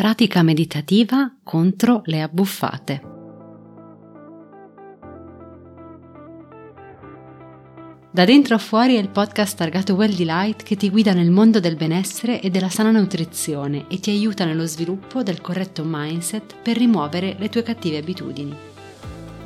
Pratica meditativa contro le abbuffate. Da dentro a fuori è il podcast targato Well Delight che ti guida nel mondo del benessere e della sana nutrizione e ti aiuta nello sviluppo del corretto mindset per rimuovere le tue cattive abitudini.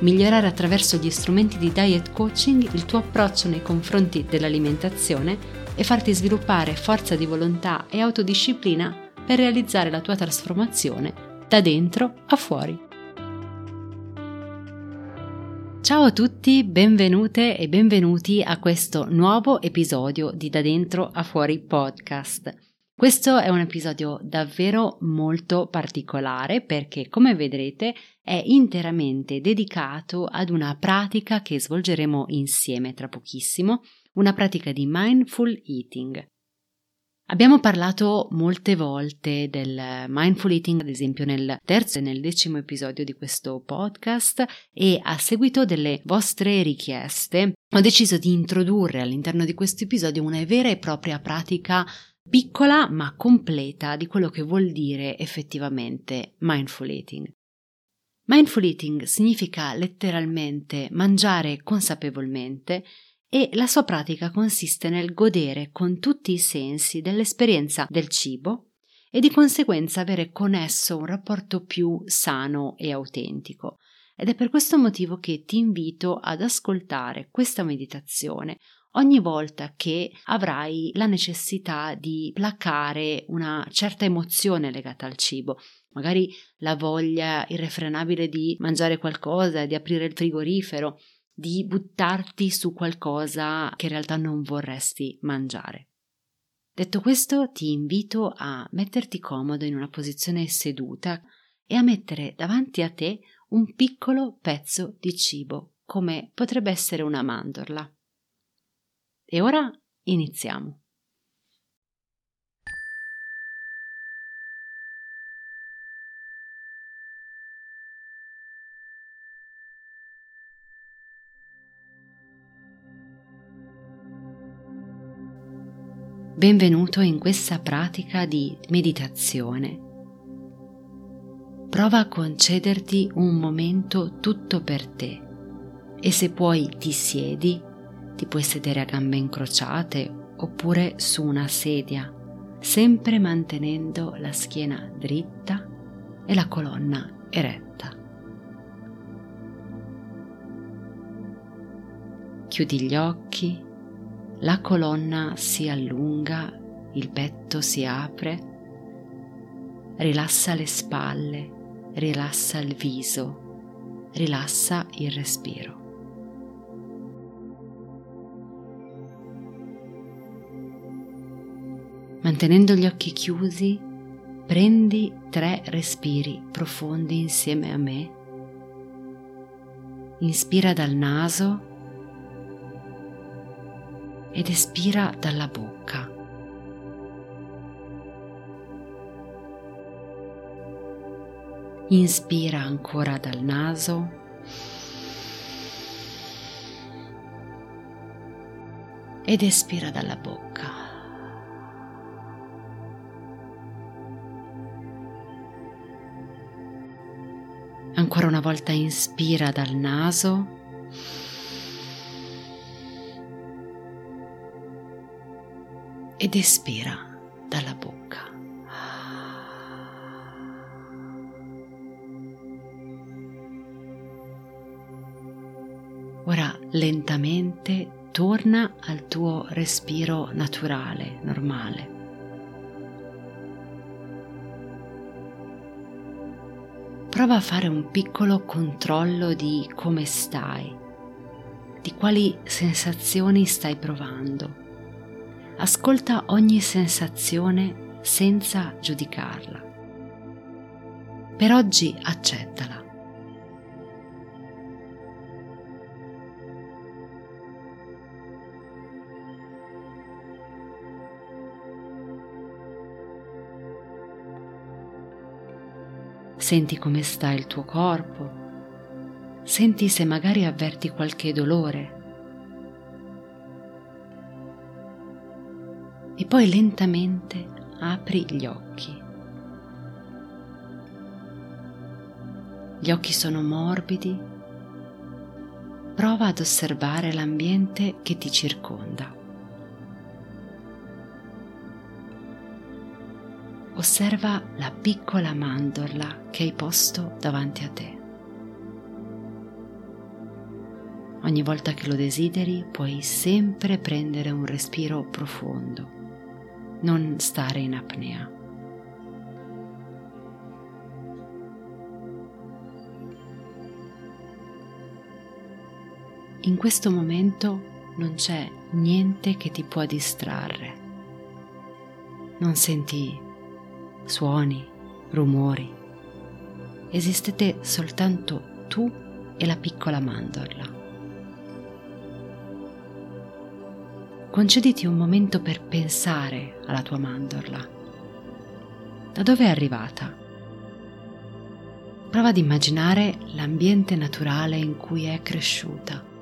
Migliorare attraverso gli strumenti di diet coaching il tuo approccio nei confronti dell'alimentazione e farti sviluppare forza di volontà e autodisciplina per realizzare la tua trasformazione da dentro a fuori. Ciao a tutti, benvenute e benvenuti a questo nuovo episodio di Da dentro a fuori podcast. Questo è un episodio davvero molto particolare perché, come vedrete, è interamente dedicato ad una pratica che svolgeremo insieme tra pochissimo una pratica di mindful eating. Abbiamo parlato molte volte del mindful eating, ad esempio nel terzo e nel decimo episodio di questo podcast e a seguito delle vostre richieste ho deciso di introdurre all'interno di questo episodio una vera e propria pratica piccola ma completa di quello che vuol dire effettivamente mindful eating. Mindful eating significa letteralmente mangiare consapevolmente e la sua pratica consiste nel godere con tutti i sensi dell'esperienza del cibo e di conseguenza avere con esso un rapporto più sano e autentico. Ed è per questo motivo che ti invito ad ascoltare questa meditazione ogni volta che avrai la necessità di placare una certa emozione legata al cibo, magari la voglia irrefrenabile di mangiare qualcosa, di aprire il frigorifero, di buttarti su qualcosa che in realtà non vorresti mangiare. Detto questo, ti invito a metterti comodo in una posizione seduta e a mettere davanti a te un piccolo pezzo di cibo, come potrebbe essere una mandorla. E ora iniziamo. Benvenuto in questa pratica di meditazione. Prova a concederti un momento tutto per te e se puoi ti siedi, ti puoi sedere a gambe incrociate oppure su una sedia, sempre mantenendo la schiena dritta e la colonna eretta. Chiudi gli occhi la colonna si allunga, il petto si apre, rilassa le spalle, rilassa il viso, rilassa il respiro. Mantenendo gli occhi chiusi, prendi tre respiri profondi insieme a me. Inspira dal naso ed espira dalla bocca. Inspira ancora dal naso. Ed espira dalla bocca. Ancora una volta inspira dal naso. ed espira dalla bocca. Ora lentamente torna al tuo respiro naturale, normale. Prova a fare un piccolo controllo di come stai, di quali sensazioni stai provando ascolta ogni sensazione senza giudicarla. Per oggi accettala. Senti come sta il tuo corpo. Senti se magari avverti qualche dolore. E poi lentamente apri gli occhi. Gli occhi sono morbidi. Prova ad osservare l'ambiente che ti circonda. Osserva la piccola mandorla che hai posto davanti a te. Ogni volta che lo desideri puoi sempre prendere un respiro profondo, non stare in apnea. In questo momento non c'è niente che ti può distrarre. Non senti suoni, rumori. Esistete soltanto tu e la piccola mandorla. Concediti un momento per pensare alla tua mandorla. Da dove è arrivata? Prova ad immaginare l'ambiente naturale in cui è cresciuta.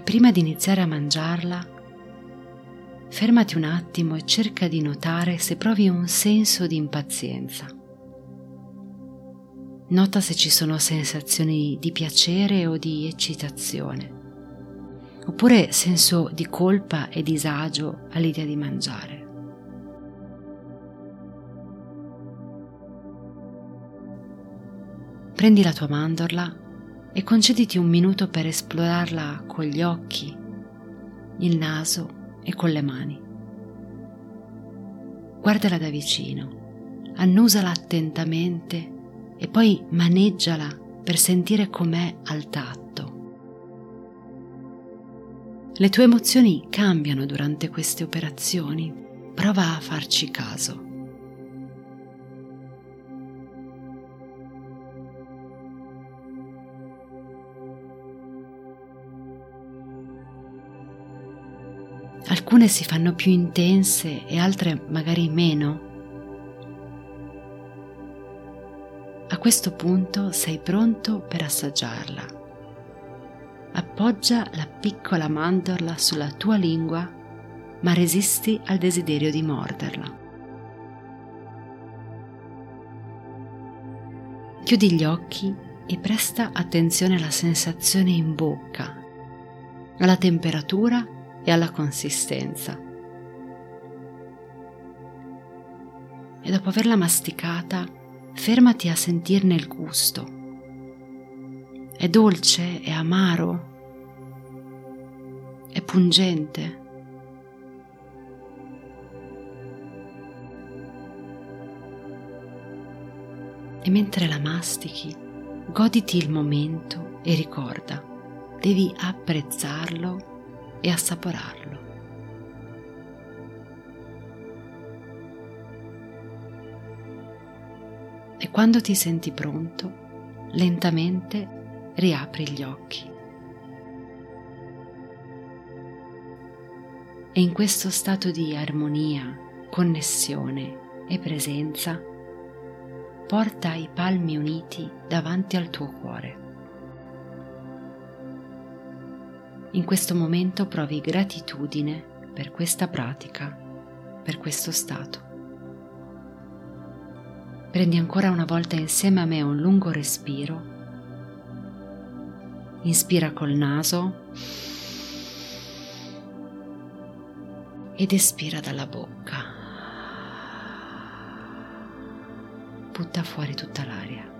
E prima di iniziare a mangiarla, fermati un attimo e cerca di notare se provi un senso di impazienza. Nota se ci sono sensazioni di piacere o di eccitazione, oppure senso di colpa e disagio all'idea di mangiare. Prendi la tua mandorla e concediti un minuto per esplorarla con gli occhi, il naso e con le mani. Guardala da vicino, annusala attentamente e poi maneggiala per sentire com'è al tatto. Le tue emozioni cambiano durante queste operazioni, prova a farci caso. Alcune si fanno più intense e altre magari meno. A questo punto sei pronto per assaggiarla. Appoggia la piccola mandorla sulla tua lingua, ma resisti al desiderio di morderla. Chiudi gli occhi e presta attenzione alla sensazione in bocca, alla temperatura e alla consistenza. E dopo averla masticata, fermati a sentirne il gusto. È dolce? È amaro? È pungente? E mentre la mastichi, goditi il momento e ricorda, devi apprezzarlo e assaporarlo. E quando ti senti pronto, lentamente riapri gli occhi. E in questo stato di armonia, connessione e presenza, porta i palmi uniti davanti al tuo cuore. In questo momento provi gratitudine per questa pratica, per questo stato. Prendi ancora una volta insieme a me un lungo respiro. Inspira col naso ed espira dalla bocca. Butta fuori tutta l'aria.